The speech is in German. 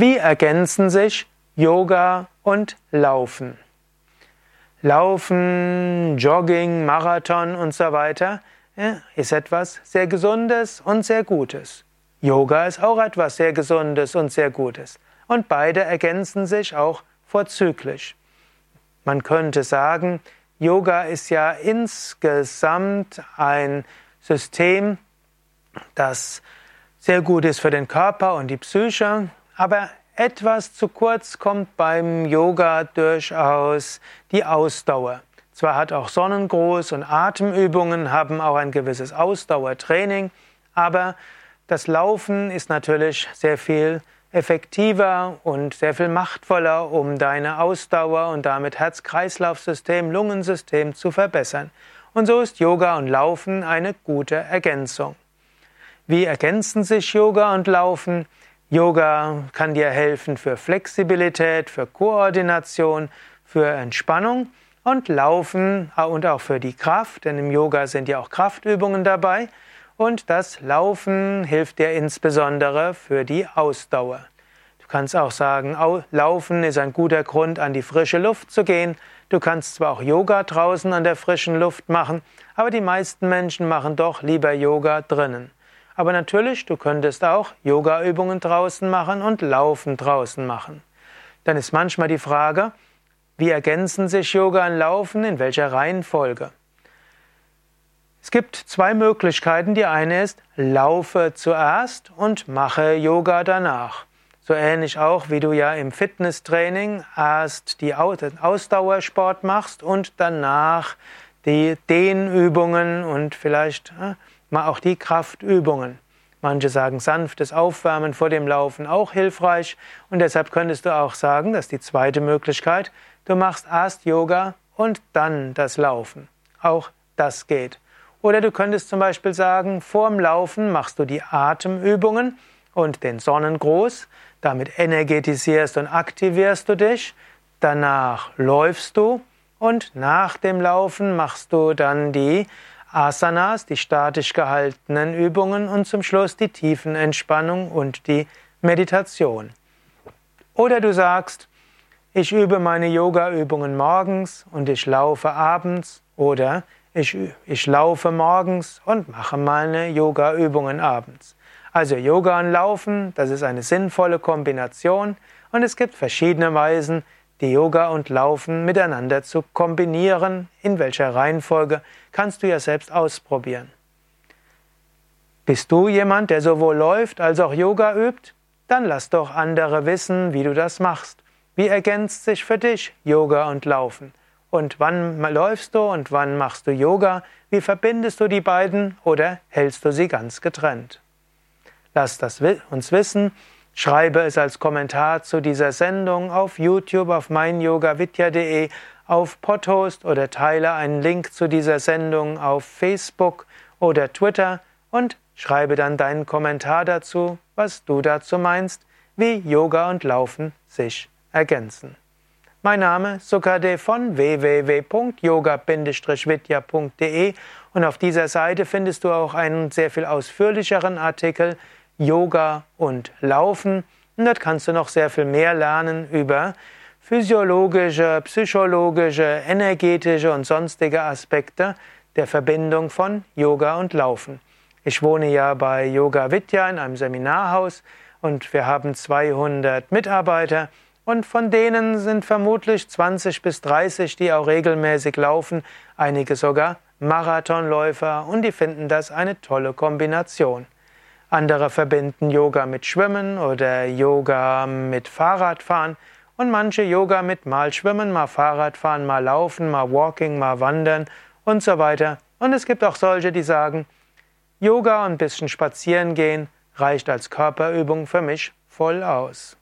Wie ergänzen sich Yoga und Laufen? Laufen, Jogging, Marathon und so weiter ist etwas sehr Gesundes und sehr Gutes. Yoga ist auch etwas sehr Gesundes und sehr Gutes. Und beide ergänzen sich auch vorzüglich. Man könnte sagen, Yoga ist ja insgesamt ein System, das sehr gut ist für den Körper und die Psyche, aber etwas zu kurz kommt beim Yoga durchaus die Ausdauer. Zwar hat auch Sonnengruß und Atemübungen haben auch ein gewisses Ausdauertraining, aber das Laufen ist natürlich sehr viel effektiver und sehr viel machtvoller, um deine Ausdauer und damit Herz-Kreislauf-System, Lungensystem zu verbessern. Und so ist Yoga und Laufen eine gute Ergänzung. Wie ergänzen sich Yoga und Laufen? Yoga kann dir helfen für Flexibilität, für Koordination, für Entspannung und Laufen und auch für die Kraft, denn im Yoga sind ja auch Kraftübungen dabei. Und das Laufen hilft dir insbesondere für die Ausdauer. Du kannst auch sagen, Laufen ist ein guter Grund, an die frische Luft zu gehen. Du kannst zwar auch Yoga draußen an der frischen Luft machen, aber die meisten Menschen machen doch lieber Yoga drinnen. Aber natürlich, du könntest auch Yoga-Übungen draußen machen und Laufen draußen machen. Dann ist manchmal die Frage, wie ergänzen sich Yoga und Laufen, in welcher Reihenfolge? Es gibt zwei Möglichkeiten. Die eine ist, laufe zuerst und mache Yoga danach. So ähnlich auch, wie du ja im Fitnesstraining erst die Ausdauersport machst und danach die Dehnübungen und vielleicht äh, mal auch die Kraftübungen. Manche sagen sanftes Aufwärmen vor dem Laufen auch hilfreich und deshalb könntest du auch sagen, dass die zweite Möglichkeit, du machst erst Yoga und dann das Laufen. Auch das geht. Oder du könntest zum Beispiel sagen, vorm Laufen machst du die Atemübungen und den Sonnengruß, damit energetisierst und aktivierst du dich, danach läufst du und nach dem Laufen machst du dann die Asanas, die statisch gehaltenen Übungen und zum Schluss die Tiefenentspannung und die Meditation. Oder du sagst, ich übe meine Yoga-Übungen morgens und ich laufe abends oder ich, ich laufe morgens und mache meine Yoga-Übungen abends. Also Yoga und Laufen, das ist eine sinnvolle Kombination und es gibt verschiedene Weisen, die Yoga und Laufen miteinander zu kombinieren. In welcher Reihenfolge kannst du ja selbst ausprobieren. Bist du jemand, der sowohl läuft als auch Yoga übt? Dann lass doch andere wissen, wie du das machst. Wie ergänzt sich für dich Yoga und Laufen? Und wann läufst du und wann machst du Yoga? Wie verbindest du die beiden oder hältst du sie ganz getrennt? Lass das uns wissen. Schreibe es als Kommentar zu dieser Sendung auf YouTube, auf meinyogavidya.de, auf Podhost oder teile einen Link zu dieser Sendung auf Facebook oder Twitter und schreibe dann deinen Kommentar dazu, was du dazu meinst, wie Yoga und Laufen sich ergänzen. Mein Name Sukade von www.yoga-vidya.de und auf dieser Seite findest du auch einen sehr viel ausführlicheren Artikel Yoga und Laufen. Und dort kannst du noch sehr viel mehr lernen über physiologische, psychologische, energetische und sonstige Aspekte der Verbindung von Yoga und Laufen. Ich wohne ja bei Yoga Vidya in einem Seminarhaus und wir haben 200 Mitarbeiter und von denen sind vermutlich 20 bis 30, die auch regelmäßig laufen, einige sogar Marathonläufer und die finden das eine tolle Kombination. Andere verbinden Yoga mit Schwimmen oder Yoga mit Fahrradfahren und manche Yoga mit mal Schwimmen, mal Fahrradfahren, mal Laufen, mal Walking, mal Wandern und so weiter. Und es gibt auch solche, die sagen, Yoga und ein bisschen spazieren gehen reicht als Körperübung für mich voll aus.